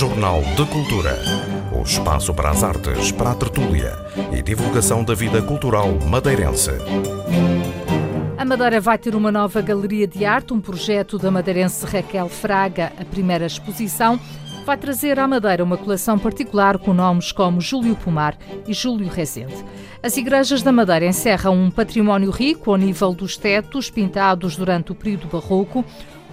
Jornal de Cultura. O espaço para as artes, para a tertúlia e divulgação da vida cultural madeirense. A Madeira vai ter uma nova galeria de arte, um projeto da madeirense Raquel Fraga. A primeira exposição vai trazer à Madeira uma coleção particular com nomes como Júlio Pomar e Júlio Rezende. As igrejas da Madeira encerram um património rico ao nível dos tetos pintados durante o período barroco.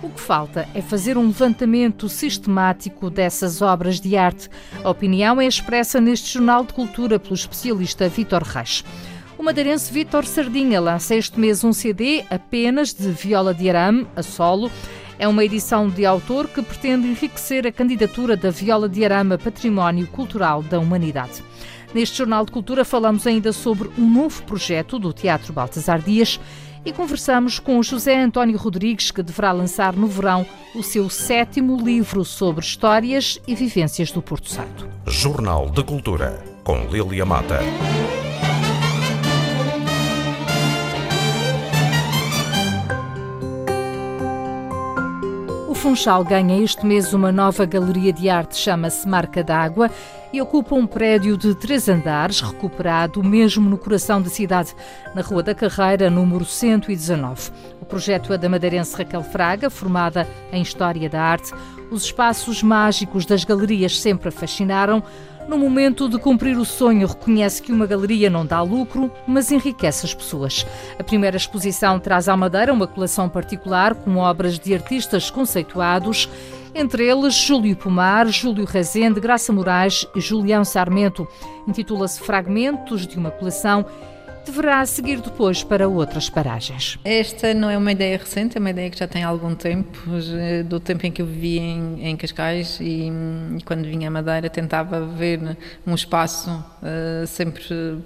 O que falta é fazer um levantamento sistemático dessas obras de arte. A opinião é expressa neste Jornal de Cultura pelo especialista Vítor Reis. O madeirense Vítor Sardinha lança este mês um CD apenas de viola de arame, a solo. É uma edição de autor que pretende enriquecer a candidatura da viola de arame a Património Cultural da Humanidade. Neste Jornal de Cultura falamos ainda sobre um novo projeto do Teatro Baltasar Dias e conversamos com José António Rodrigues, que deverá lançar no verão o seu sétimo livro sobre histórias e vivências do Porto Santo. Jornal de Cultura, com Lília Mata. Funchal ganha este mês uma nova galeria de arte, chama-se Marca d'Água e ocupa um prédio de três andares, recuperado mesmo no coração da cidade, na Rua da Carreira, número 119. O projeto é da madeirense Raquel Fraga, formada em História da Arte. Os espaços mágicos das galerias sempre a fascinaram. No momento de cumprir o sonho, reconhece que uma galeria não dá lucro, mas enriquece as pessoas. A primeira exposição traz à Madeira uma coleção particular com obras de artistas conceituados entre eles Júlio Pomar, Júlio Rezende, Graça Moraes e Julião Sarmento. Intitula-se Fragmentos de uma coleção deverá seguir depois para outras paragens. Esta não é uma ideia recente, é uma ideia que já tem algum tempo, do tempo em que eu vivia em, em Cascais e, e, quando vinha à Madeira tentava ver um espaço uh, sempre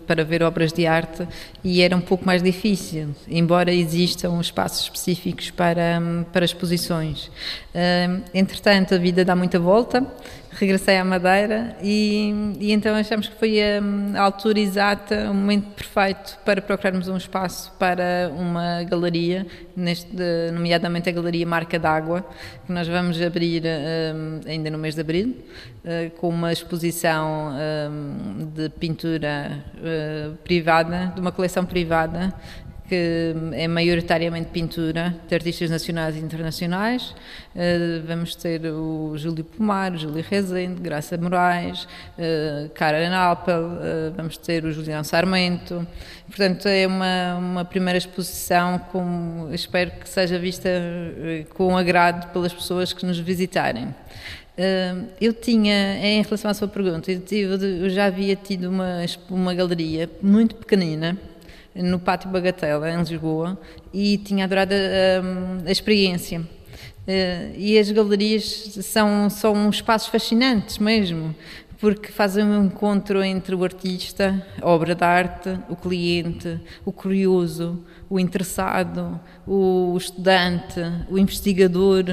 para ver obras de arte e era um pouco mais difícil, embora existam espaços específicos para, para exposições. Uh, entretanto, a vida dá muita volta regressei à Madeira e, e então achamos que foi a, a, altura exata, o momento perfeito para procurarmos um espaço para uma galeria, neste, nomeadamente a Galeria Marca d'Água, que nós vamos abrir um, ainda no mês de abril, uh, com uma exposição um, de pintura uh, privada, de uma coleção privada que é maioritariamente pintura de artistas nacionais e internacionais. Uh, vamos ter o Júlio Pomar, Júlio Rezende, Graça Moraes, uh, Karen Alpel, uh, vamos ter o Julião Sarmento. Portanto, é uma, uma primeira exposição com, espero que seja vista com agrado pelas pessoas que nos visitarem. Eu tinha, em relação à sua pergunta, eu já havia tido uma, uma galeria muito pequenina, no Pátio Bagatela, em Lisboa, e tinha adorado a, a experiência. Uh, e as galerias são, são espaços fascinantes mesmo, porque fazem um encontro entre o artista, a obra de arte, o cliente, o curioso, o interessado, o estudante, o investigador,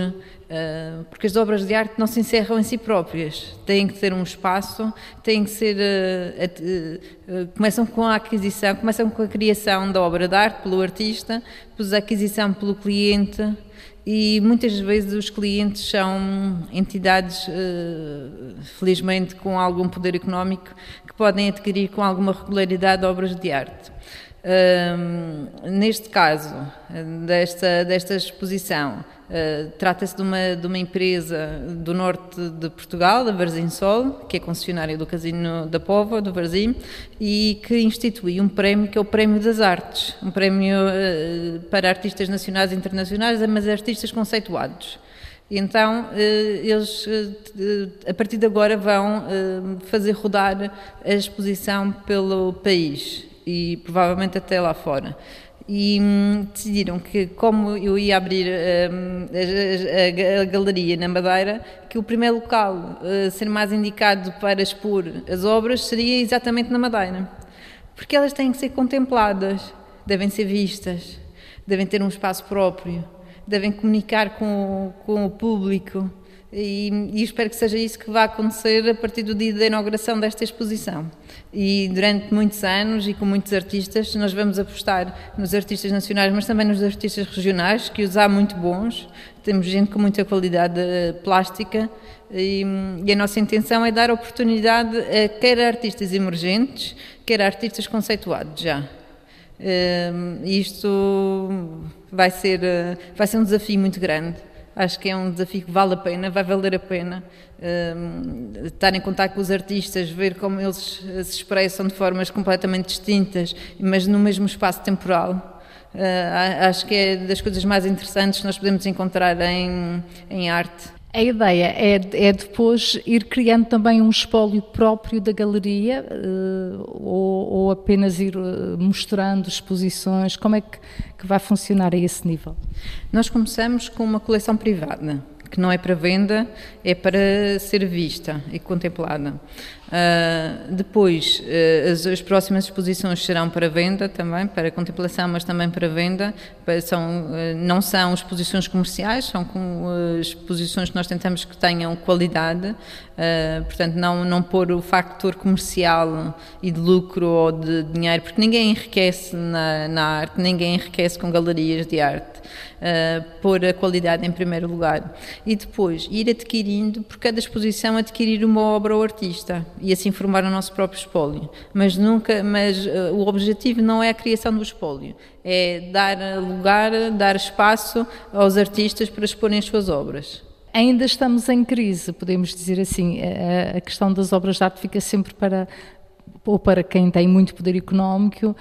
ah, porque as obras de arte não se encerram em si próprias, têm que ter um espaço, têm que ser. Ah, ah, começam com a aquisição, começam com a criação da obra de arte pelo artista, depois a aquisição pelo cliente e muitas vezes os clientes são entidades, felizmente, com algum poder económico que podem adquirir com alguma regularidade obras de arte. Neste caso, desta, desta exposição, Uh, Trata-se de uma, de uma empresa do norte de Portugal, da Varzim Sol, que é concessionária do Casino da Pova, do Varzim, e que institui um prémio que é o Prémio das Artes, um prémio uh, para artistas nacionais e internacionais, mas artistas conceituados. Então, uh, eles, a partir de agora, vão fazer rodar a exposição pelo país e provavelmente até lá fora e hum, decidiram que, como eu ia abrir hum, a, a, a, galeria na Madeira, que o primeiro local a ser mais indicado para expor as obras seria exatamente na Madeira. Porque elas têm que ser contempladas, devem ser vistas, devem ter um espaço próprio, devem comunicar com, com o público. E, e, espero que seja isso que vai acontecer a partir do dia da inauguração desta exposição. E durante muitos anos e com muitos artistas, nós vamos apostar nos artistas nacionais, mas também nos artistas regionais, que os há muito bons. Temos gente com muita qualidade eh, plástica e, e a nossa intenção é dar oportunidade a quer artistas emergentes, quer artistas conceituados já. Uh, isto vai ser, uh, vai ser um desafio muito grande Acho que é um desafio que vale a pena, vai valer a pena uh, estar em contato com os artistas, ver como eles se expressam de formas completamente distintas, mas no mesmo espaço temporal. Uh, acho que é das coisas mais interessantes que nós podemos encontrar em, em arte. A ideia é, é, depois ir criando também um espólio próprio da galeria uh, ou, ou, apenas ir uh, mostrando exposições? Como é que, que vai funcionar a esse nível? Nós começamos com uma coleção privada que não é para venda, é para ser vista e contemplada. Uh, depois, uh, as, as, próximas exposições serão para venda também, para contemplação, mas também para venda. São, uh, não são exposições comerciais, são com, exposições que nós tentamos que tenham qualidade, portanto, não, não pôr o factor comercial e de lucro ou de dinheiro, porque ninguém enriquece na, na arte, ninguém enriquece com galerias de arte. pôr a qualidade em primeiro lugar. E depois, ir adquirindo, por cada exposição, adquirir uma obra ao artista e assim formar o nosso próprio espólio. Mas nunca, mas uh, o objetivo não é a criação do espólio, é dar lugar, dar espaço aos artistas para exporem as suas obras. Ainda estamos em crise, podemos dizer assim. A, a questão das obras de arte fica sempre para ou para quem tem muito poder económico,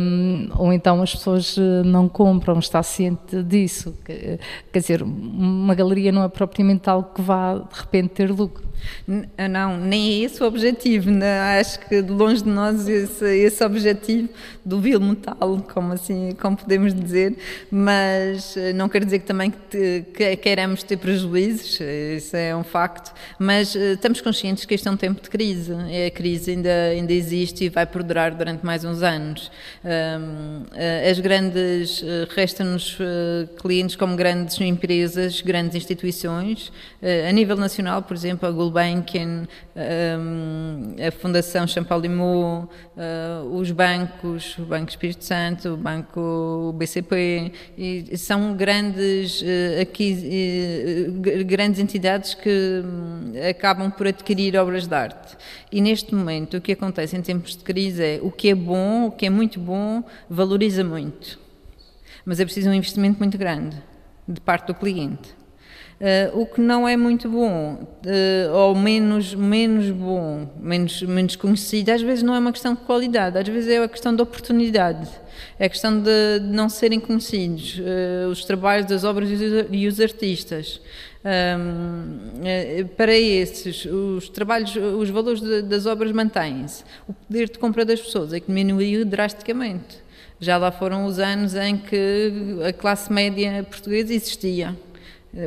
um, ou então as pessoas eh, não compram, está ciente disso. Quer dizer, uma galeria não é propriamente algo que vá de repente ter lucro. Ah, não, nem é esse o objetivo. Né? Acho que de longe de nós esse, esse objetivo do vil metal, como assim, como podemos dizer, mas eh, não quer dizer que também que, que queremos ter prejuízos, isso é um facto, mas eh, estamos conscientes que este é um tempo de crise, a crise ainda, ainda existe e vai perdurar durante mais uns anos. Eh, as grandes, restam-nos clientes como grandes empresas, grandes instituições, a nível nacional, por exemplo, a Gulbenkian, a Fundação Champalimau, os bancos, o Banco Espírito Santo, o Banco BCP, e são grandes, aqui, grandes entidades que hum, acabam por adquirir obras de arte. E neste momento o que acontece em tempos de crise é o que é bom, o que é muito bom, valoriza muito. Mas é preciso um investimento muito grande de parte do cliente. Uh, o que não é muito bom, uh, ou menos, menos bom, menos, menos conhecido, às vezes não é uma questão de qualidade, às vezes é uma questão de oportunidade, é a questão de, de não serem conhecidos, uh, os trabalhos das obras e os, e os artistas. Um, para esses, os trabalhos, os valores de, das obras mantêm-se. O poder de compra das pessoas é que diminuiu drasticamente. Já lá foram os anos em que a classe média portuguesa existia.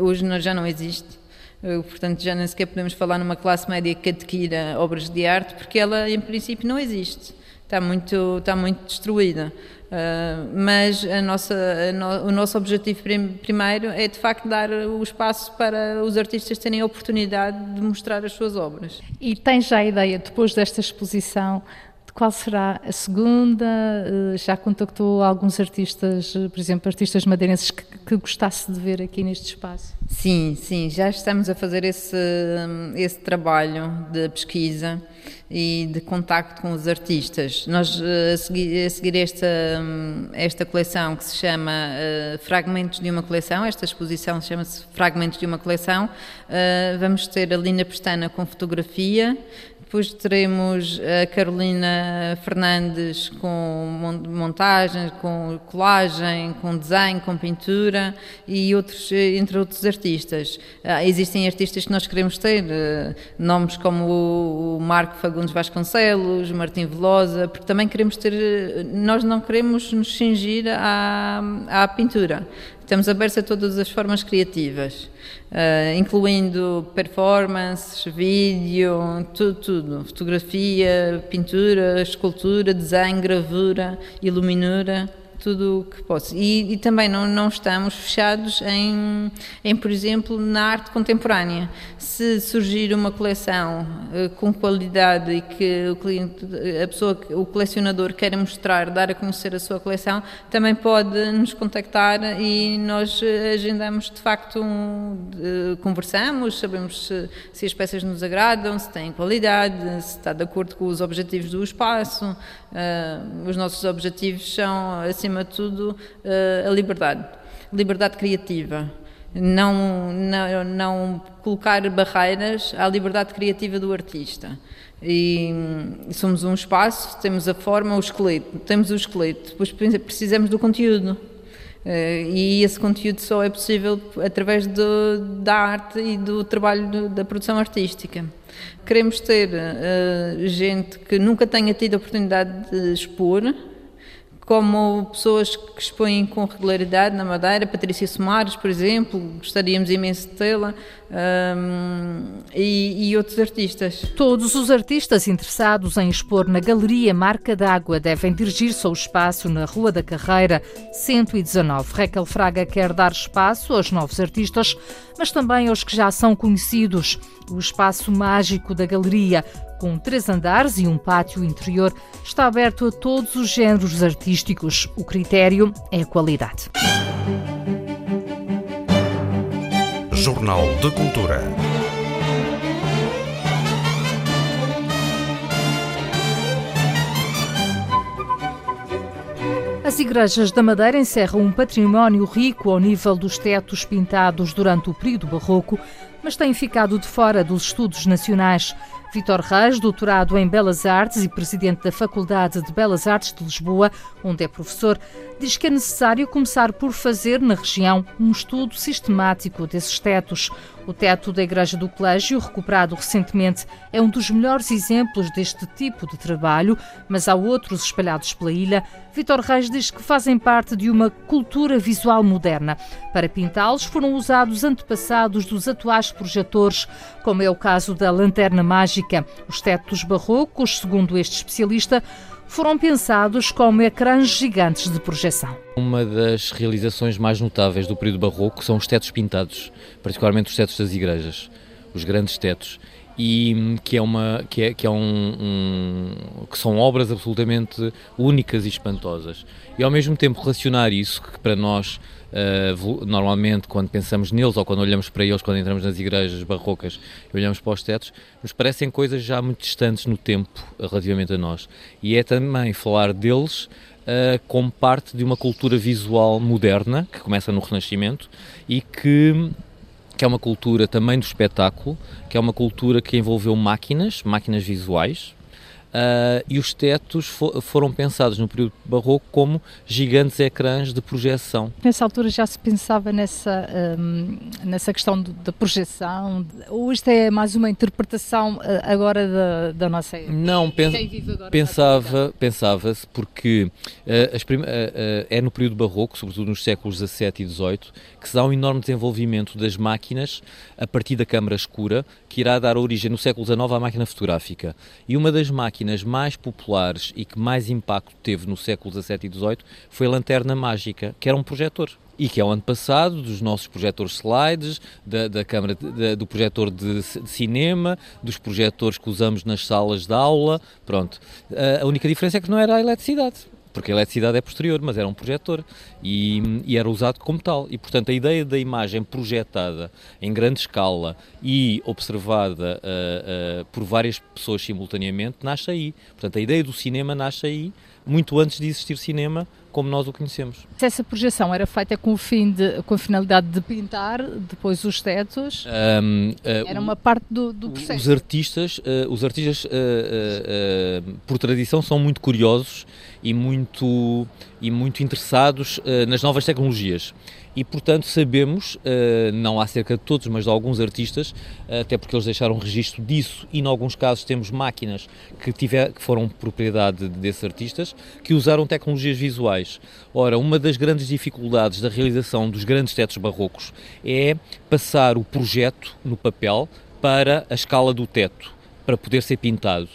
Hoje já não existe. Eh, portanto, já nem sequer podemos falar numa classe média que adquira obras de arte, porque ela, em princípio, não existe. Está muito, está muito destruída. Uh, mas nossa, no, o nosso objetivo prim, primeiro é, de facto, dar o espaço para os artistas terem a oportunidade de mostrar as suas obras. E tem já a ideia, depois desta exposição, qual será a segunda? Eh, já contactou alguns artistas, por exemplo, artistas madeirenses que, que gostasse de ver aqui neste espaço? Sim, sim, já estamos a fazer esse, esse trabalho de pesquisa e de contacto com os artistas. Nós, eh, a seguir, a seguir esta, esta coleção que se chama uh, Fragmentos de uma Coleção, esta exposição chama-se Fragmentos de uma Coleção, uh, vamos ter a Lina Pestana com fotografia, depois teremos a Carolina Fernandes com montagem, com colagem, com desenho, com pintura e outros, entre outros artistas. Ah, existem artistas que nós queremos ter, nomes como o Marco Fagundes Vasconcelos, Martim Velosa, porque também queremos ter, nós não queremos nos cingir à, à pintura. Estamos abertos a todas as formas criativas, uh, incluindo performances, vídeo, tudo, tudo, fotografia, pintura, escultura, desenho, gravura, iluminura. Tudo o que posso. E, e, também não, não estamos fechados em, em, por exemplo, na arte contemporânea. Se surgir uma coleção uh, com qualidade e que o cliente, a pessoa, o colecionador queira mostrar, dar a conhecer a sua coleção, também pode nos contactar e nós agendamos de facto, um, uh, conversamos, sabemos se, se, as peças nos agradam, se têm qualidade, se está de acordo com os objetivos do espaço. Uh, os nossos objetivos são, acima de tudo, uh, a liberdade, liberdade criativa. Não, não, não colocar barreiras à liberdade criativa do artista. E somos um espaço, temos a forma, o esqueleto, temos o esqueleto, depois precisamos do conteúdo. Uh, e esse conteúdo só é possível através do, da arte e do trabalho da produção artística. Queremos ter uh, gente que nunca tenha tido a oportunidade de expor, como pessoas que expõem com regularidade na Madeira, Patrícia Somares, por exemplo, gostaríamos imenso de tê-la, um, e, e, outros artistas. Todos os artistas interessados em expor na Galeria Marca d'Água devem dirigir-se ao espaço na Rua da Carreira 119. Raquel Fraga quer dar espaço aos novos artistas, mas também aos que já são conhecidos. O espaço mágico da Galeria com três andares e um pátio interior, está aberto a todos os géneros artísticos. O critério é a qualidade. Jornal de Cultura. As igrejas da Madeira encerram um património rico ao nível dos tetos pintados durante o período barroco, mas têm ficado de fora dos estudos nacionais. Vitor Reis, doutorado em Belas Artes e presidente da Faculdade de Belas Artes de Lisboa, onde é professor, diz que é necessário começar por fazer na região um estudo sistemático desses tetos. O teto da Igreja do Colégio, recuperado recentemente, é um dos melhores exemplos deste tipo de trabalho, mas há outros espalhados pela ilha. Vitor Reis diz que fazem parte de uma cultura visual moderna. Para pintá-los foram usados antepassados dos atuais projetores, como é o caso da lanterna mágica. Os tetos barrocos, segundo este especialista, foram pensados como ecrãs gigantes de projeção. Uma das realizações mais notáveis do período barroco são os tetos pintados, particularmente os tetos das igrejas, os grandes tetos e que é uma que é, que é um, um, que são obras absolutamente únicas e espantosas e ao mesmo tempo relacionar isso que para nós uh, normalmente quando pensamos neles ou quando olhamos para eles quando entramos nas igrejas barrocas e olhamos para os tetos nos parecem coisas já muito distantes no tempo relativamente a nós. E é também falar deles Uh, como parte de uma cultura visual moderna que começa no Renascimento e que que é uma cultura também do espetáculo, que é uma cultura que envolveu máquinas, máquinas visuais, Uh, e os tetos fo foram pensados no período barroco como gigantes ecrãs de projeção. Nessa altura já se pensava nessa, um, nessa questão da projeção, ou isto é mais uma interpretação ah, agora da, da nossa época? Não, pen pensava, pensava-se porque uh, uh, é no período barroco, sobretudo nos séculos XVII e XVIII, que se dá um enorme desenvolvimento das máquinas a partir da câmara escura, que irá dar origem no século XIX à máquina fotográfica. E uma das máquinas mais populares e que mais impacto teve no século XVII e XVIII foi a lanterna mágica, que era um projetor. E que é o ano passado dos nossos projetores slides, da, da câmara de, do projetor de, de, cinema, dos projetores que usamos nas salas de aula, pronto. A única diferença é que não era a eletricidade porque a eletricidade é posterior, mas era um projetor e, e, era usado como tal. E, portanto, a ideia da imagem projetada em grande escala e observada uh, uh, por várias pessoas simultaneamente nasce aí. Portanto, a ideia do cinema nasce aí, muito antes de existir cinema como nós o conhecemos. Essa projeção era feita com o fim de, com a finalidade de pintar depois os tetos. Um, uh, era uma parte do, do processo. Os artistas, uh, os artistas uh, por tradição são muito curiosos e muito e muito interessados nas novas tecnologias e, portanto, sabemos, uh, não acerca de todos, mas de alguns artistas, uh, até porque eles deixaram registro disso, e, em alguns casos, temos máquinas que, tiver, que foram propriedade desses artistas, que usaram tecnologias visuais. Ora, uma das grandes dificuldades da realização dos grandes tetos barrocos é passar o projeto no papel para a escala do teto, para poder ser pintado.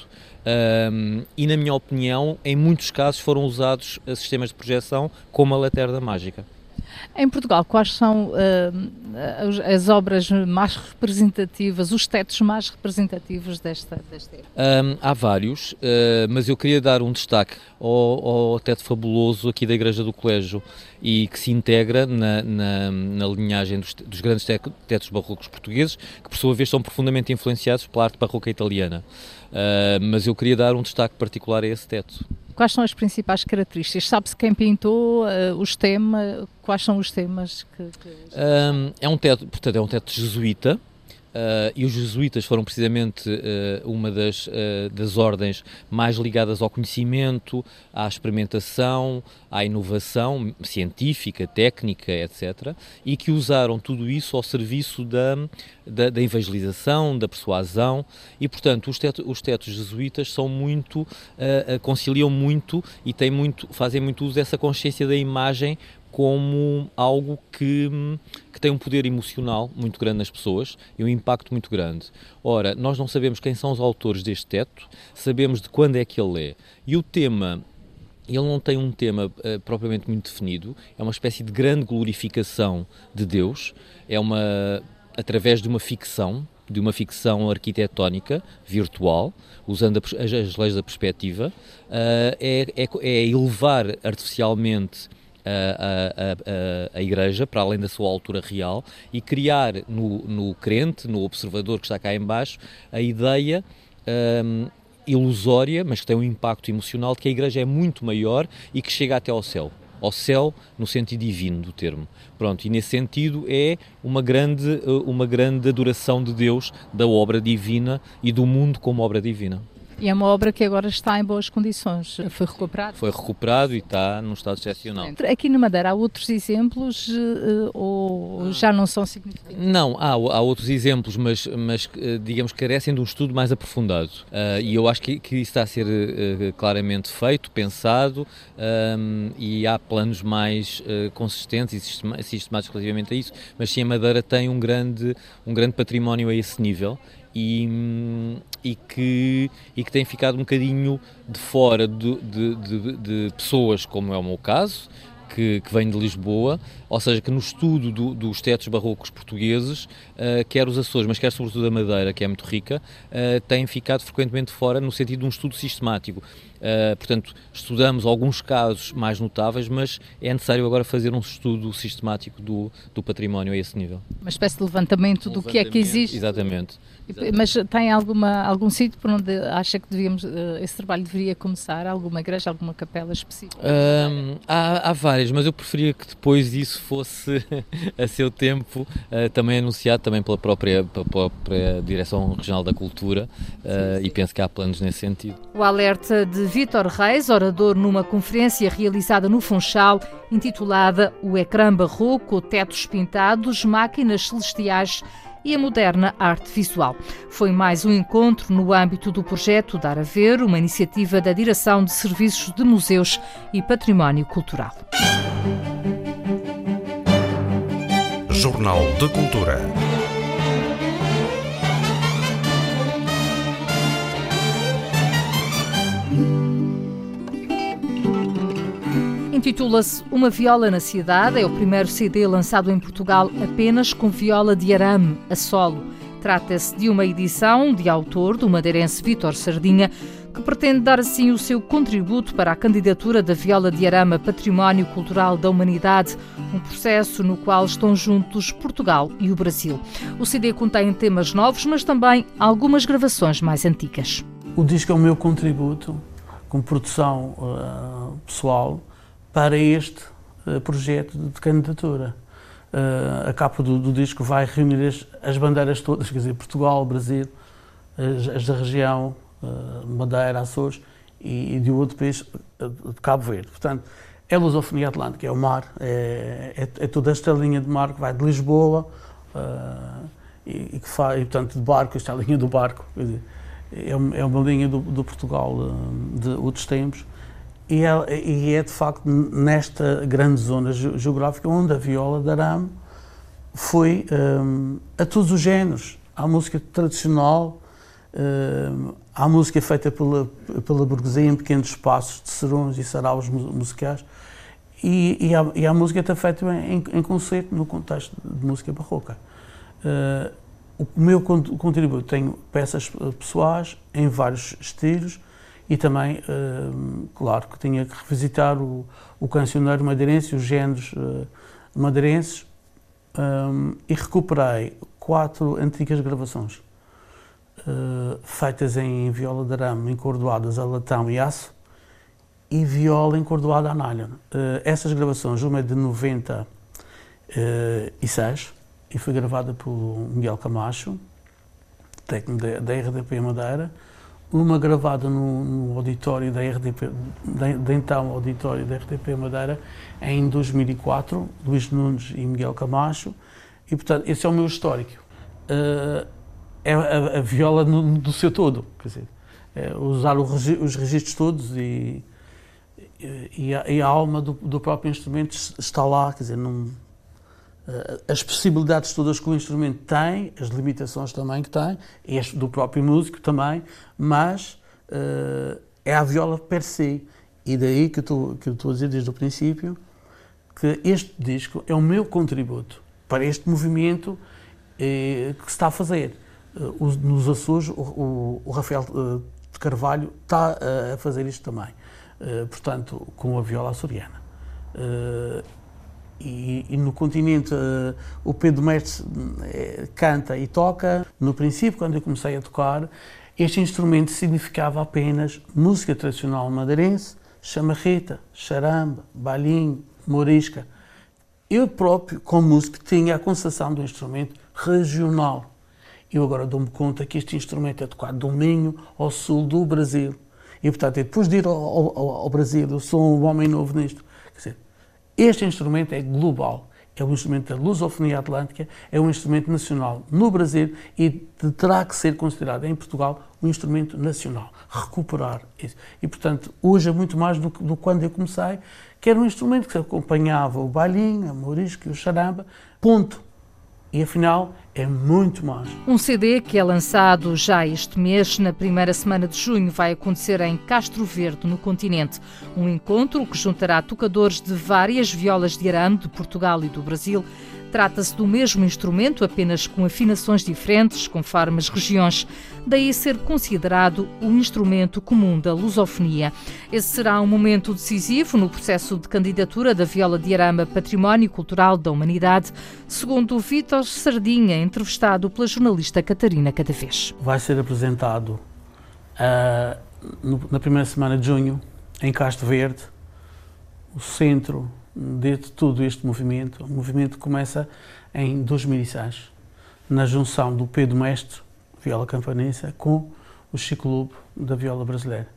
Um, e, na minha opinião, em muitos casos foram usados sistemas de projeção como a Laterda Mágica. Em Portugal, quais são uh, as obras mais representativas, os tetos mais representativos desta, desta? Um, há vários, uh, mas eu queria dar um destaque ao, ao, teto fabuloso aqui da Igreja do Colégio e que se integra na, na, na linhagem dos, dos, grandes tetos barrocos portugueses, que por sua vez são profundamente influenciados pela arte barroca italiana. Uh, mas eu queria dar um destaque particular a esse teto. Quais são as principais características? Sabe-se quem pintou uh, os temas? Quais são os temas que. que... Um, é um teto, portanto, é um teto jesuíta. Uh, e os jesuítas foram precisamente uh, uma das, uh, das ordens mais ligadas ao conhecimento, à experimentação, à inovação científica, técnica, etc. E que usaram tudo isso ao serviço da, da, da evangelização, da persuasão. E, portanto, os, teto, os tetos jesuítas são muito, conciliam muito e têm muito, fazem muito uso dessa consciência da imagem como algo que, que tem um poder emocional muito grande nas pessoas e um impacto muito grande. Ora, nós não sabemos quem são os autores deste teto, sabemos de quando é que ele é. E o tema ele não tem um tema uh, propriamente muito definido, é uma espécie de grande glorificação de Deus, é uma através de uma ficção, de uma ficção arquitetónica virtual, usando a, as, as, leis da perspectiva, uh, é, é, é elevar artificialmente a, a, a, Igreja para além da sua altura real e criar no, no crente, no observador que está cá embaixo, a ideia um, ilusória, mas que tem um impacto emocional de que a Igreja é muito maior e que chega até ao céu. Ao céu no sentido divino do termo. Pronto, e nesse sentido é uma grande, uma grande adoração de Deus, da obra divina e do mundo como obra divina. E é uma obra que agora está em boas condições. Foi recuperado? Foi recuperado e está num estado excepcional. Aqui na Madeira há outros exemplos uh, ou já não são significativos? Não, há, há outros exemplos, mas, mas uh, digamos que carecem de um estudo mais aprofundado. Uh, e eu acho que, que isso está a ser claramente feito, pensado um, e há planos mais consistentes e sistemáticos relativamente a isso. Mas sim, a Madeira tem um grande, um grande património a esse nível e, e, que, e que tem ficado um bocadinho de fora de, de, de, de pessoas, como é o meu caso, que, que, vem de Lisboa, ou seja, que no estudo do, dos tetos barrocos portugueses, uh, quer os Açores, mas quer sobretudo a Madeira, que é muito rica, uh, têm ficado frequentemente fora no sentido de um estudo sistemático. Uh, portanto, estudamos alguns casos mais notáveis, mas é necessário agora fazer um estudo sistemático do, do património a esse nível. Uma espécie de levantamento um do levantamento, que é que existe. Exatamente. Mas tem alguma, algum sítio por onde acha que devíamos, uh, esse trabalho deveria começar? Alguma igreja, alguma capela específica? Uh, há, há, várias, mas eu preferia que depois disso fosse a seu tempo uh, também anunciado também pela própria, pela própria Direção Regional da Cultura sim, sim. e penso que há planos nesse sentido. O alerta de Vítor Reis, orador numa conferência realizada no Funchal, intitulada O Ecrã Barroco, Tetos Pintados, Máquinas Celestiais e a moderna arte visual. Foi mais um encontro no âmbito do projeto Dar a Ver, uma iniciativa da Direção de Serviços de Museus e Património Cultural. Jornal de Cultura. Intitula-se Uma Viola na Cidade. É o primeiro CD lançado em Portugal apenas com viola de arame, a solo. Trata-se de uma edição de autor do madeirense Vítor Sardinha, que pretende dar assim o seu contributo para a candidatura da viola de arame a Património Cultural da Humanidade, um processo no qual estão juntos Portugal e o Brasil. O CD contém temas novos, mas também algumas gravações mais antigas. O disco é o meu contributo, com produção uh, pessoal, para este uh, projeto de candidatura. Uh, a capa do, do, disco vai reunir as, as, bandeiras todas, quer dizer, Portugal, Brasil, as, as da região, uh, Madeira, Açores e, e de outro país, de Cabo Verde. Portanto, é a lusofonia atlântica, é o mar, é, é, é, toda esta linha de mar que vai de Lisboa e, e, que faz, e, portanto, de barco, esta é linha do barco, dizer, é, é, uma linha do, do Portugal de outros tempos e é, e é, de facto nesta grande zona geográfica onde a viola de arame foi um, a todos os géneros. Há música tradicional, Uh, há música feita pela, pela burguesia em pequenos espaços de serões e saraus musicais e, e, há, e música até feita em, em, concerto no contexto de música barroca. Uh, o meu contributo tenho peças pessoais em vários estilos e também, uh, claro, que tinha que revisitar o, o cancioneiro madeirense, os géneros uh, madeirenses um, e recuperei quatro antigas gravações feitas em viola de arame, encordoadas a latão e aço e viola encordoada a nylon. Essas gravações, uma é de 96 e foi gravada por Miguel Camacho, técnico da RDP Madeira, uma gravada no, no auditório da RDP, da, então auditório da RDP Madeira, em 2004, Luís Nunes e Miguel Camacho, e portanto esse é o meu histórico. Uh, é a, a viola no, do seu todo, quer dizer, é usar o, os registros todos e, e, a, e a alma do, do, próprio instrumento está lá, quer dizer, não, as possibilidades todas que o instrumento tem, as limitações também que tem, este do próprio músico também, mas uh, é a viola per se. E daí que eu estou a dizer desde o princípio que este disco é o meu contributo para este movimento eh, que se está a fazer. Uh, nos Açores, o, o, o Rafael uh, de Carvalho está a fazer isto também, portanto, com a viola açoriana. E, e, no continente o Pedro Mestre canta e toca. No princípio, quando eu comecei a tocar, este instrumento significava apenas música tradicional madeirense, chamarreta, charamba, balinho, morisca. Eu próprio, como músico, tinha a concepção do instrumento regional eu agora dou-me conta que este instrumento é tocado do Minho ao sul do Brasil. E, portanto, depois de ir ao, ao, ao Brasil, eu sou um homem novo nisto. Este instrumento é global. É um instrumento da lusofonia atlântica, é um instrumento nacional no Brasil e terá que ser considerado em Portugal um instrumento nacional. Recuperar isso. E, portanto, hoje é muito mais do que do quando eu comecei, que era um instrumento que acompanhava o bailinho, a morisca e o charamba, ponto. E afinal é muito mais. Um CD que é lançado já este mês, na primeira semana de junho, vai acontecer em Castro Verde, no continente. Um encontro que juntará tocadores de várias violas de arame de Portugal e do Brasil Trata-se do mesmo instrumento, apenas com afinações diferentes, conforme as regiões, daí ser considerado o instrumento comum da lusofonia. Esse será um momento decisivo no processo de candidatura da viola de arama Património Cultural da Humanidade, segundo Vítor Sardinha, entrevistado pela jornalista Catarina Cadavez. Vai ser apresentado uh, no, na primeira semana de junho, em Castro Verde, o centro de todo este movimento. O movimento começa em 2006, na junção do Pedro Mestre, viola campanense, com o Chico da viola brasileira.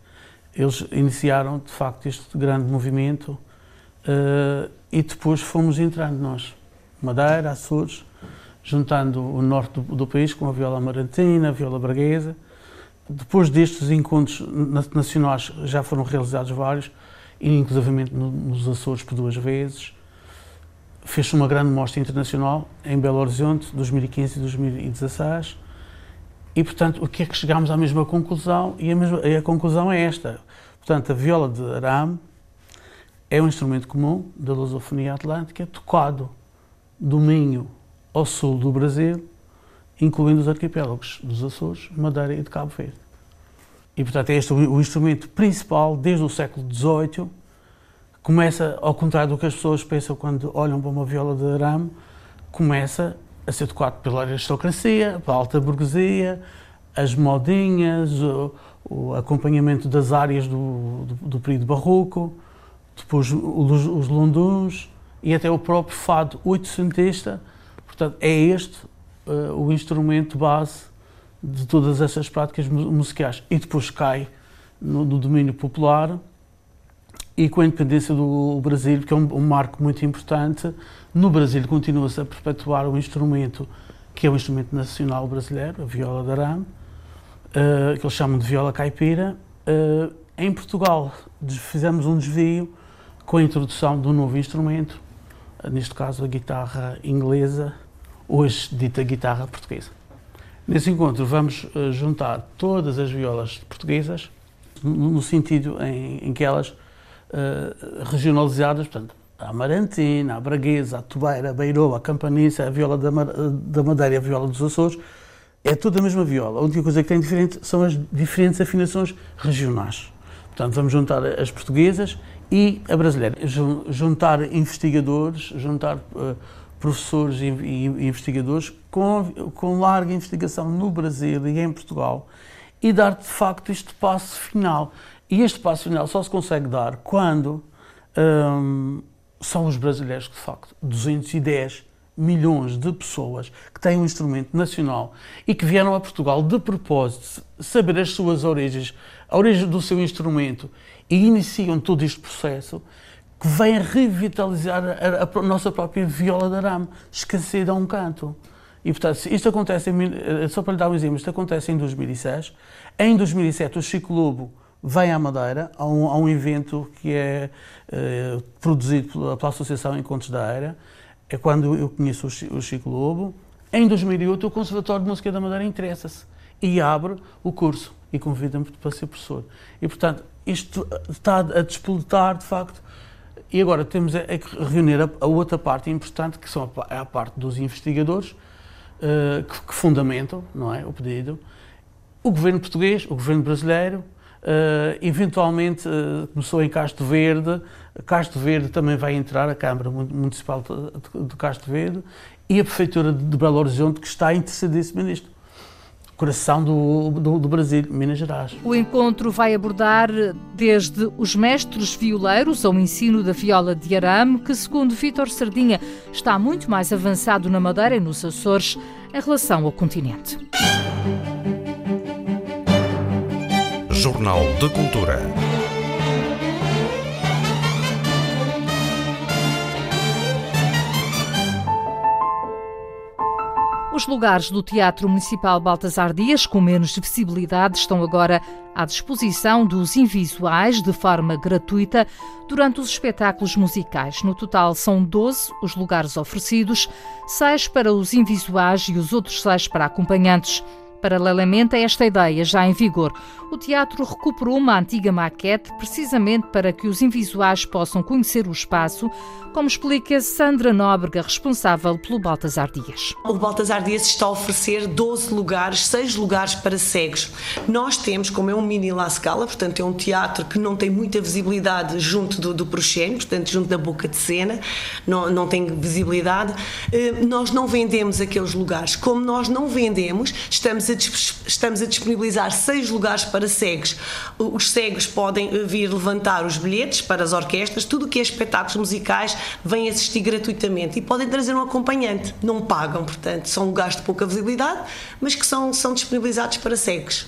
Eles iniciaram, de facto, este grande movimento uh, e depois fomos entrando nós, Madeira, Açores, juntando o norte do, do país com a viola amarantina, a viola braguesa. Depois destes encontros nacionais já foram realizados vários, inclusivamente nos Açores por duas vezes. Fez uma grande mostra internacional em Belo Horizonte, 2015 e 2016. E, portanto, o que é que chegámos à mesma conclusão? E a, mesma, a conclusão é esta. Portanto, a viola de arame é um instrumento comum da lusofonia atlântica, tocado do Minho ao sul do Brasil, incluindo os arquipélagos dos Açores, Madeira e de Cabo Verde. E, portanto, é este o, instrumento principal desde o século XVIII. Começa, ao contrário do que as pessoas pensam quando olham para uma viola de arame, começa a ser tocado pela aristocracia, pela alta burguesia, as modinhas, o, o acompanhamento das áreas do, do, do período barroco, depois os, os e até o próprio fado oitocentista. Portanto, é este uh, o instrumento base de todas essas práticas musicais e depois cai no, no domínio popular e com a independência do Brasil, que é um, um marco muito importante, no Brasil continua-se a perpetuar um instrumento que é o instrumento nacional brasileiro, a viola de arame, uh, que eles chamam de viola caipira. Uh, em Portugal fizemos um desvio com a introdução de um novo instrumento, neste caso a guitarra inglesa, hoje dita guitarra portuguesa. Nesse encontro vamos uh, juntar todas as violas portuguesas, no, sentido em, em, que elas, uh, regionalizadas, portanto, a Amarantina, a Braguesa, a Tubeira, a Beirou, a Campaniça, a viola da, da Madeira a viola dos Açores, é tudo a mesma viola. A única coisa que tem diferente são as diferentes afinações regionais. Portanto, vamos juntar as portuguesas e a brasileira. Juntar investigadores, juntar uh, professores e, e, investigadores com, com larga investigação no Brasil e em Portugal e dar de facto este passo final. E este passo final só se consegue dar quando um, são os brasileiros que, de facto, 210 milhões de pessoas que têm um instrumento nacional e que vieram a Portugal de propósito saber as suas origens, a origem do seu instrumento e iniciam todo este processo que vem revitalizar a, a, a nossa própria viola de arame, esquecida a um canto. E, portanto, isto acontece, em, eh, só para lhe dar um exemplo, isto acontece em 2006. Em 2007, o Chico Lobo vem à Madeira a um, a um evento que é eh, produzido pela, pela, Associação Encontros da Eira. É quando eu conheço o, o Chico Lobo. Em 2008, o Conservatório de Música da Madeira interessa-se e abre o curso e convida-me para ser professor. E, portanto, isto está a despoletar, de facto. E agora temos é que reunir a, outra parte importante, que são é a parte dos investigadores, uh, que, que, fundamentam não é, o pedido, o governo português, o governo brasileiro, uh, eventualmente uh, começou em Castro Verde, Castro Verde também vai entrar, a Câmara Municipal de, de, Castro Verde, e a Prefeitura de Belo Horizonte, que está interessadíssima nisto coração do, do, do, Brasil, Minas Gerais. O encontro vai abordar desde os mestres violeiros ao ensino da viola de arame, que, segundo Vítor Sardinha, está muito mais avançado na Madeira e nos Açores em relação ao continente. Jornal de Cultura. Os lugares do Teatro Municipal Baltasar Dias, com menos visibilidade, estão agora à disposição dos invisuais de forma gratuita durante os espetáculos musicais. No total, são 12 os lugares oferecidos, seis para os invisuais e os outros seis para acompanhantes. Paralelamente a esta ideia já em vigor, o teatro recuperou uma antiga maquete precisamente para que os invisuais possam conhecer o espaço, como explica Sandra Nóbrega, responsável pelo Baltasar Dias. O Baltasar Dias está a oferecer 12 lugares, 6 lugares para cegos. Nós temos, como é um mini La Scala, portanto é um teatro que não tem muita visibilidade junto do, do portanto junto da boca de cena, não, não tem visibilidade, eh, nós não vendemos aqueles lugares. Como nós não vendemos, estamos a a, estamos a disponibilizar seis lugares para cegos. Os cegos podem eh, vir levantar os bilhetes para as orquestras, tudo o que é espetáculos musicais vem assistir gratuitamente e podem trazer um acompanhante. Não pagam, portanto, são lugares de pouca visibilidade, mas que são, são disponibilizados para cegos.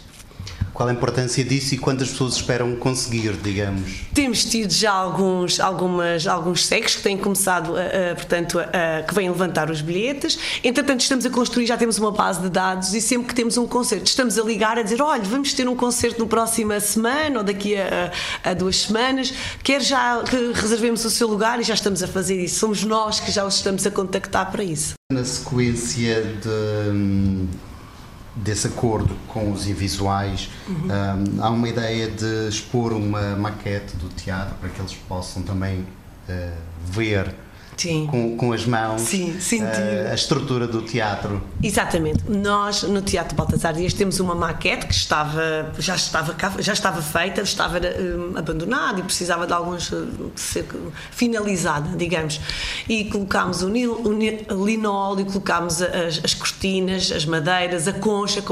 Qual a importância disso e quantas pessoas esperam conseguir, digamos? Temos tido já alguns, algumas, alguns cegos que têm começado, a, a, portanto, a, que vêm levantar os bilhetes. Entretanto, estamos a construir, já temos uma base de dados e sempre que temos um concerto, estamos a ligar a dizer: olha, vamos ter um concerto na próxima semana ou daqui a, a duas semanas, quer já que reservemos o seu lugar e já estamos a fazer isso. Somos nós que já os estamos a contactar para isso. Na sequência de desse acordo com os invisuais, uhum. um, há uma ideia de expor uma maquete do teatro para que eles possam também uh, ver Sim. Com, com as mãos Sim, sentir. Uh, a estrutura do teatro. Exatamente. Nós no Teatro Baltasar Dias temos uma maquete que estava, já, estava, já estava feita, estava uh, abandonada e precisava de alguns uh, ser finalizada, digamos. E colocámos o, nil, o linol e colocámos as, as, cortinas, as madeiras, a concha,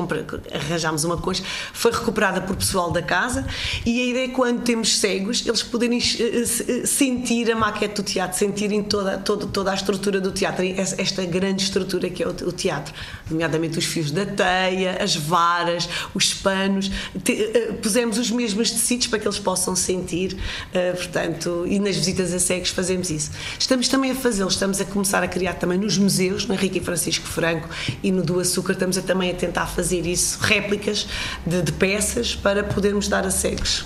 arranjámos uma concha, foi recuperada por pessoal da casa e a ideia é quando temos cegos, eles poderem sentir a maquete do teatro, sentirem toda toda, toda, a estrutura do teatro, esta grande estrutura que é o, teatro, nomeadamente os fios da teia, as varas, os panos, te, uh, pusemos os mesmos tecidos para que eles possam sentir, uh, portanto, e nas visitas a cegos fazemos isso. Estamos também a fazê-lo, estamos a começar a criar também nos museus, no Henrique e Francisco Franco e no do Açúcar, estamos a, também a tentar fazer isso, réplicas de, de peças para podermos dar a cegos.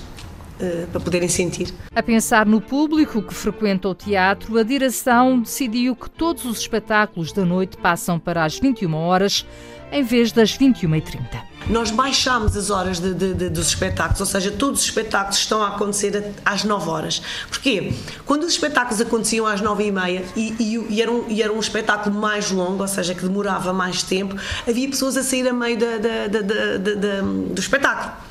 Uh, para poderem sentir. A pensar no público que frequenta o teatro, a direção decidiu que todos os espetáculos da noite passam para as 21 horas em vez das 21h30 nós baixámos as horas de, de, de, dos espetáculos, ou seja, todos os espetáculos estão a acontecer às 9 horas. Porquê? Quando os espetáculos aconteciam às 9 e meia e, e, e, era um, e era um espetáculo mais longo, ou seja, que demorava mais tempo, havia pessoas a sair a meio da, da, da, do espetáculo.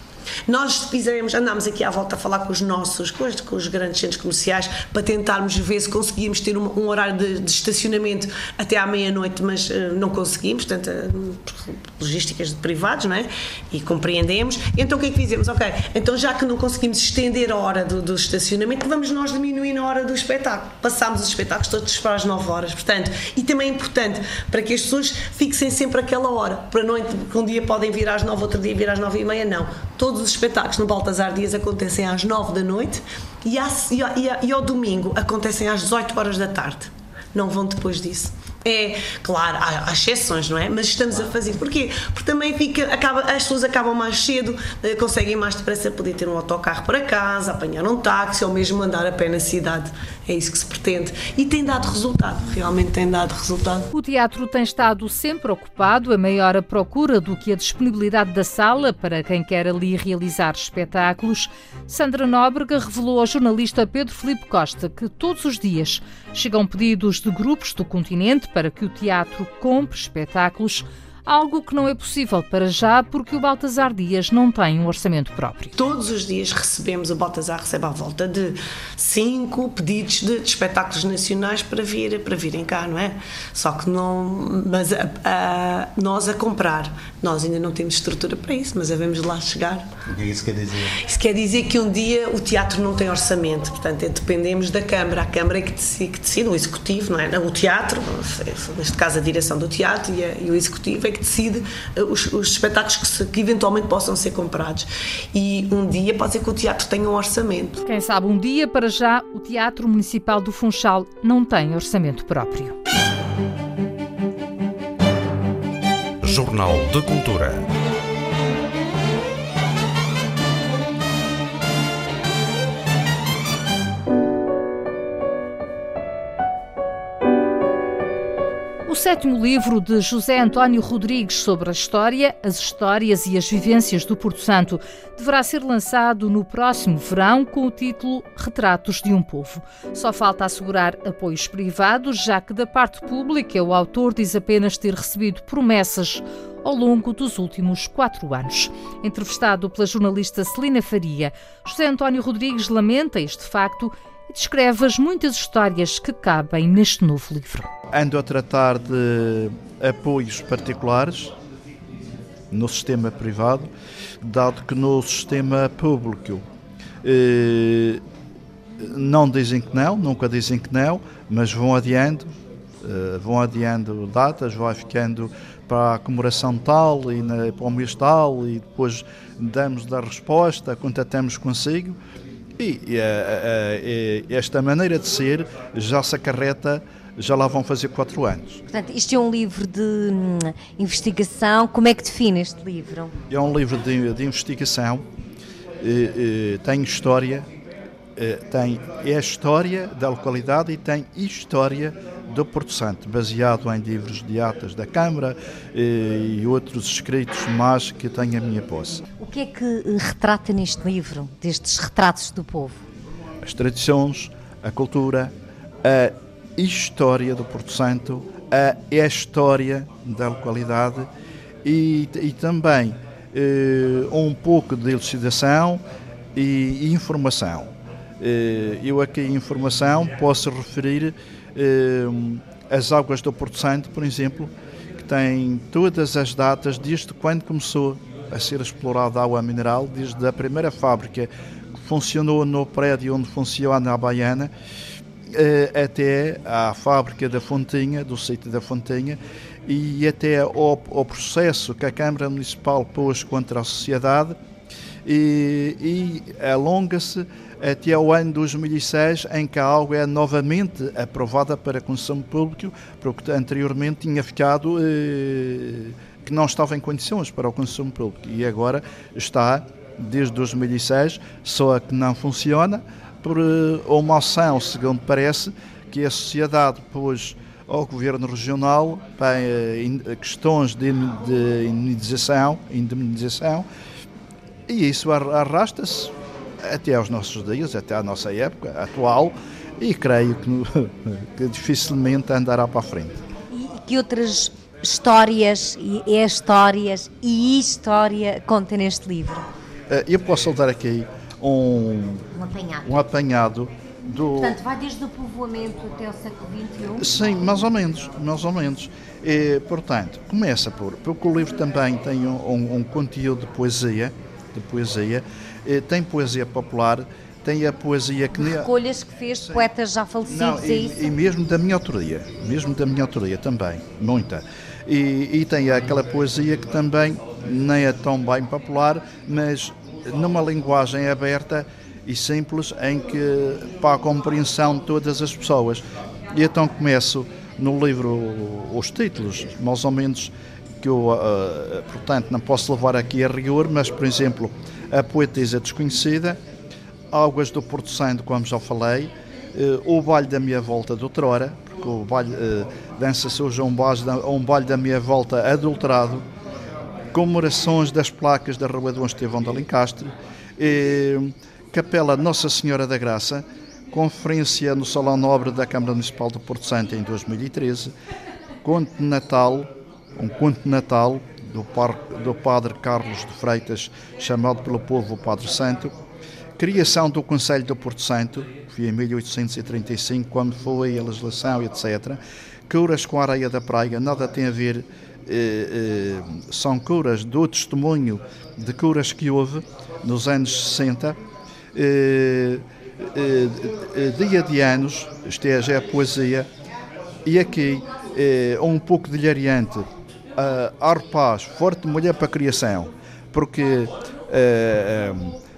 Nós fizemos, andámos aqui à volta a falar com os nossos, com os, com os grandes centros comerciais, para tentarmos ver se conseguíamos ter um, um horário de, de, estacionamento até à meia-noite, mas uh, não conseguimos, portanto, uh, logísticas de privados, não é? E compreendemos. Então o que é que fizemos? Ok, então já que não conseguimos estender a hora do, do estacionamento, vamos nós diminuir a hora do espetáculo. Passámos os espetáculos todos para as 9 horas, portanto, e também é importante para que as pessoas fixem sempre aquela hora, para não que um dia podem vir às 9, outro dia vir às 9 e meia, não. Todos os espetáculos no Baltasar Dias acontecem às 9 da noite e, e, e, e ao domingo acontecem às 18 horas da tarde. Não vão depois disso. É, claro, há, há, exceções, não é? Mas estamos a fazer. Porquê? Porque também fica, acaba, as pessoas acabam mais cedo, eh, conseguem mais depressa poder ter um autocarro para casa, apanhar um táxi ou mesmo andar a pé na cidade. É isso que se pretende. E tem dado resultado, realmente tem dado resultado. O teatro tem estado sempre ocupado, a maior a procura do que a disponibilidade da sala para quem quer ali realizar espetáculos. Sandra Nóbrega revelou ao jornalista Pedro Felipe Costa que todos os dias chegam pedidos de grupos do continente para que o teatro compre espetáculos algo que não é possível para já porque o Baltasar Dias não tem um orçamento próprio. Todos os dias recebemos, o Baltasar recebe à volta de cinco pedidos de, de espetáculos nacionais para vir para virem cá, não é? Só que não, mas a, a, nós a comprar, nós ainda não temos estrutura para isso, mas devemos lá chegar. O que é isso quer dizer? Isso quer dizer que um dia o teatro não tem orçamento, portanto é, dependemos da Câmara, a Câmara é que decide, que decide, o Executivo, não é? O teatro, neste caso a direção do teatro e, a, e o Executivo é que decide eh, os, os espetáculos que, se, que, eventualmente possam ser comprados. E um dia pode ser que o teatro tenha um orçamento. Quem sabe um dia, para já, o Teatro Municipal do Funchal não tem orçamento próprio. Jornal de Cultura. Sétimo livro de José António Rodrigues sobre a história, as histórias e as vivências do Porto Santo deverá ser lançado no próximo verão com o título Retratos de um Povo. Só falta assegurar apoios privados, já que da parte pública o autor diz apenas ter recebido promessas ao longo dos últimos quatro anos. Entrevistado pela jornalista Celina Faria, José António Rodrigues lamenta este facto descreve as muitas histórias que cabem neste novo livro. Ando a tratar de apoios particulares no sistema privado, dado que no sistema público eh, não dizem que não, nunca dizem que não, mas vão adiando, eh, vão adiando datas, vai ficando para a comemoração tal e na, para o mês tal e depois damos a resposta, contatamos consigo e, e, e, esta maneira de ser já se acarreta, já lá vão fazer quatro anos. Portanto, isto é um livro de hum, investigação. Como é que define este livro? É um livro de, de investigação, tem história, tem é a história da localidade e tem história do Porto Santo, baseado em livros de atas da Câmara e outros escritos mais que tenho a minha posse. O que é que eh, retrata neste livro, destes retratos do povo? As tradições, a cultura, a história do Porto Santo, a, a história da localidade e, e também eh, um pouco de elucidação e informação. Eh, eu aqui em informação posso referir eh, as águas do Porto Santo, por exemplo, que tem todas as datas desde quando começou a ser explorada a água mineral, desde a primeira fábrica que funcionou no prédio onde funciona a Baiana, eh, até à fábrica da Fontinha, do sítio da Fontinha, e até ao, ao, processo que a Câmara Municipal pôs contra a sociedade, e, e alonga-se até ao ano 2006, em que a água é novamente aprovada para consumo público, porque anteriormente tinha ficado eh, que não estava em condições para o consumo público. E agora está desde 2006, só que não funciona por uma ação, segundo parece, que a sociedade pôs ao Governo Regional para questões de, de indemnização, indemnização e isso arrasta-se até aos nossos dias, até à nossa época atual, e creio que, que dificilmente andará para a frente. E que outras histórias e histórias e história conta neste livro? Eh, eu posso dar aqui um, um apanhado, um apanhado do... Portanto, vai desde o povoamento até o século XXI? Sim, mais ou menos, mais ou menos. E, portanto, começa por, porque o livro também tem um, um, um conteúdo de poesia, de poesia, tem poesia popular, tem a poesia que... Recolhas que fez Sim. poetas já falecidos, Não, e, é? E mesmo da minha autoria, mesmo da minha autoria também, muita. E, e tem aquela poesia que também nem é tão bem popular, mas numa linguagem aberta e simples em que para a compreensão de todas as pessoas. E então começo no livro os títulos, mais ou menos que eu, uh, portanto, não posso levar aqui a rigor, mas, por exemplo, A Poetisa Desconhecida, Águas do Porto Santo, como já falei, uh, O Baile da Minha Volta do Trora, porque o baile uh, dança-se hoje a um, baile um baile da Minha Volta adulterado, comemorações das placas da Rua do Estevão de Alencastre, Capela Nossa Senhora da Graça, conferência no Salão Nobre da Câmara Municipal de Porto Santo em 2013, Conto de Natal, um conto de Natal do, par, do Padre Carlos de Freitas, chamado pelo povo Padre Santo, criação do Conselho do Porto Santo, foi em 1835, quando foi a legislação, etc. Curas com a areia da praia, nada tem a ver, eh, eh, são curas do testemunho de curas que houve nos anos 60 eh, eh, eh, dia de anos, esteja é a poesia, e aqui um pouco de uh, forte mulher para a criação, porque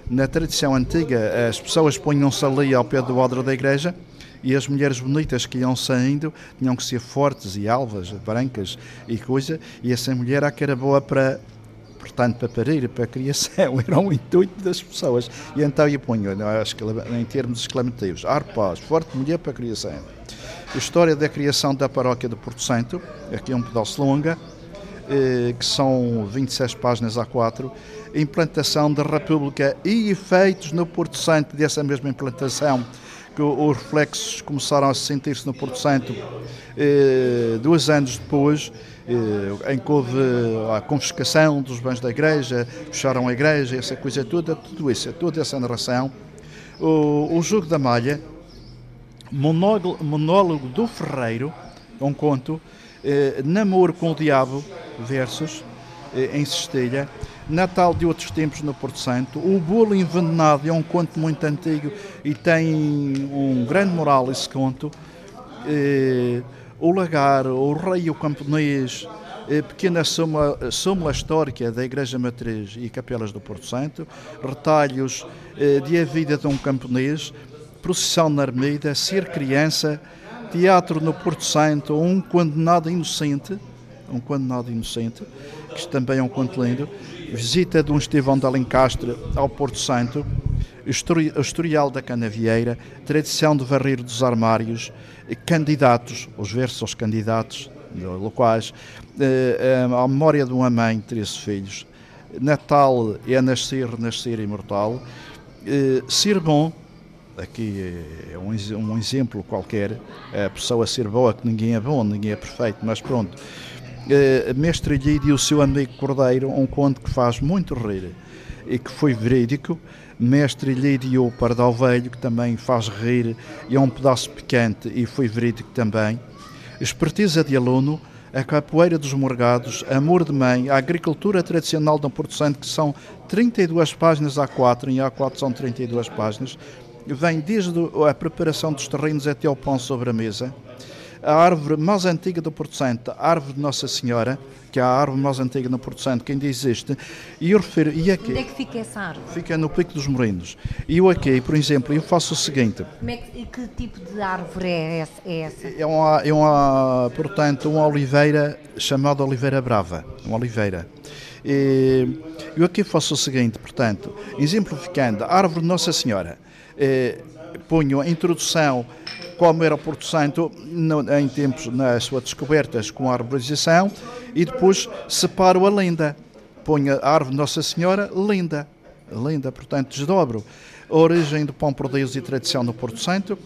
na tradição antiga as pessoas punham-se ali ao pé do odre da igreja e as mulheres bonitas que iam saindo tinham que ser fortes e alvas, brancas e coisa, e essa mulher a que era boa para portanto, para parir, para a criação, era um intuito das pessoas. E então eu ponho, que em termos exclamativos, Arpaz, forte mulher para a criação. História da criação da paróquia do Porto Santo, aqui é um pedaço longa, que são 26 páginas a 4, implantação da República e efeitos no Porto Santo dessa mesma implantação, que os reflexos começaram a sentir-se no Porto Santo eh, dois anos depois, eh, em que houve a confiscação dos bens da igreja, fecharam a igreja, essa coisa toda, tudo isso, toda essa narração. O, o Jogo da Malha, monólogo, monólogo do Ferreiro, um conto, eh, Namoro com o Diabo, versos, eh, em Cestilha, Natal de outros tempos no Porto Santo, O Bolo Envenenado é um conto muito antigo e tem um grande moral esse conto. Eh, o Lagar, o Rei o Camponês, pequena súmula, súmula histórica da Igreja Matriz e Capelas do Porto Santo, retalhos eh, de A Vida de um Camponês, Procissão na Armeida, Ser Criança, Teatro no Porto Santo, Um Condenado Inocente, Um Condenado Inocente, que também é um conto lindo, Visita de um Estevão de Alencastre ao Porto Santo, Historial da Canavieira, Tradição de Varrer dos Armários, candidatos, os versos aos candidatos locais, eh, eh, a memória de uma mãe, três filhos, Natal é nascer, renascer imortal, eh, ser bom, aqui é um, um exemplo qualquer, a pessoa ser boa, que ninguém é bom, ninguém é perfeito, mas pronto. Mestre Lídio e o seu amigo Cordeiro, um conto que faz muito rir e que foi verídico, Mestre Lídio Pardal Velho, que também faz rir, e é um pedaço picante e foi verídico também. Expertisa de aluno, a capoeira dos morgados, amor de mãe, a agricultura tradicional de Porto Santo, que são 32 páginas A4, em A4 são 32 páginas, vem desde a preparação dos terrenos até ao pão sobre a mesa a árvore mais antiga do Porto Santo, a árvore de Nossa Senhora, que é a árvore mais antiga no Porto Santo, que ainda existe, e eu refiro... E aqui, Onde é que fica essa árvore? Fica no Pico dos Morinos. E eu aqui, por exemplo, eu faço o seguinte... É que, que, tipo de árvore é essa? É, essa? é, uma, é uma, portanto, uma oliveira chamada oliveira brava, uma oliveira. Eu aqui faço o seguinte, portanto, exemplificando, a árvore de Nossa Senhora, ponho a introdução como era Porto Santo em tempos nas suas descobertas com a arborização e depois separo a lenda. Ponho a árvore Nossa Senhora linda, linda, portanto desdobro. A origem do pão por Deus e tradição no Porto Santo,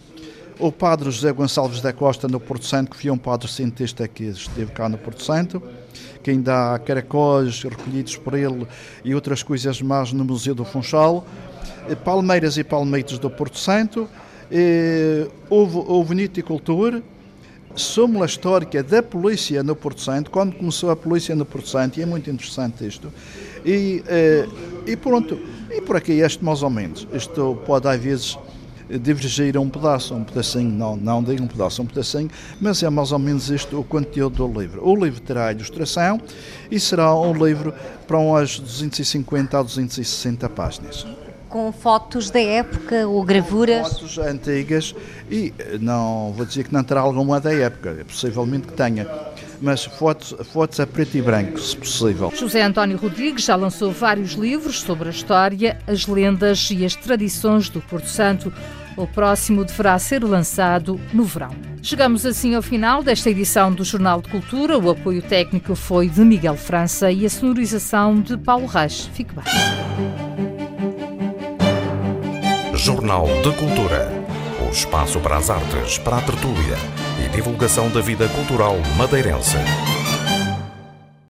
o padre José Gonçalves da Costa no Porto Santo, que foi um padre cientista que esteve cá no Porto Santo, que ainda há caracóis recolhidos por ele e outras coisas mais no Museu do Funchal, palmeiras e palmeitos do Porto Santo, houve, houve niticultura, súmula histórica da polícia no Porto Santo, quando começou a polícia no Porto Santo, e é muito interessante isto. E, eh, e pronto, e por aqui este mais ou menos. Isto pode às vezes divergir um pedaço, um pedacinho, não, não digo um pedaço, um pedacinho, mas é mais ou menos isto o conteúdo do livro. O livro terá ilustração e será um livro para umas 250 a 260 páginas com fotos da época ou gravuras? Fotos antigas e não vou dizer que não terá alguma da época, possivelmente que tenha, mas fotos, fotos a preto e branco, se possível. José António Rodrigues já lançou vários livros sobre a história, as lendas e as tradições do Porto Santo. O próximo deverá ser lançado no verão. Chegamos assim ao final desta edição do Jornal de Cultura. O apoio técnico foi de Miguel França e a sonorização de Paulo Reis. Fique bem. Jornal de Cultura. O espaço para as artes, para a tertúlia divulgação da vida cultural madeirense.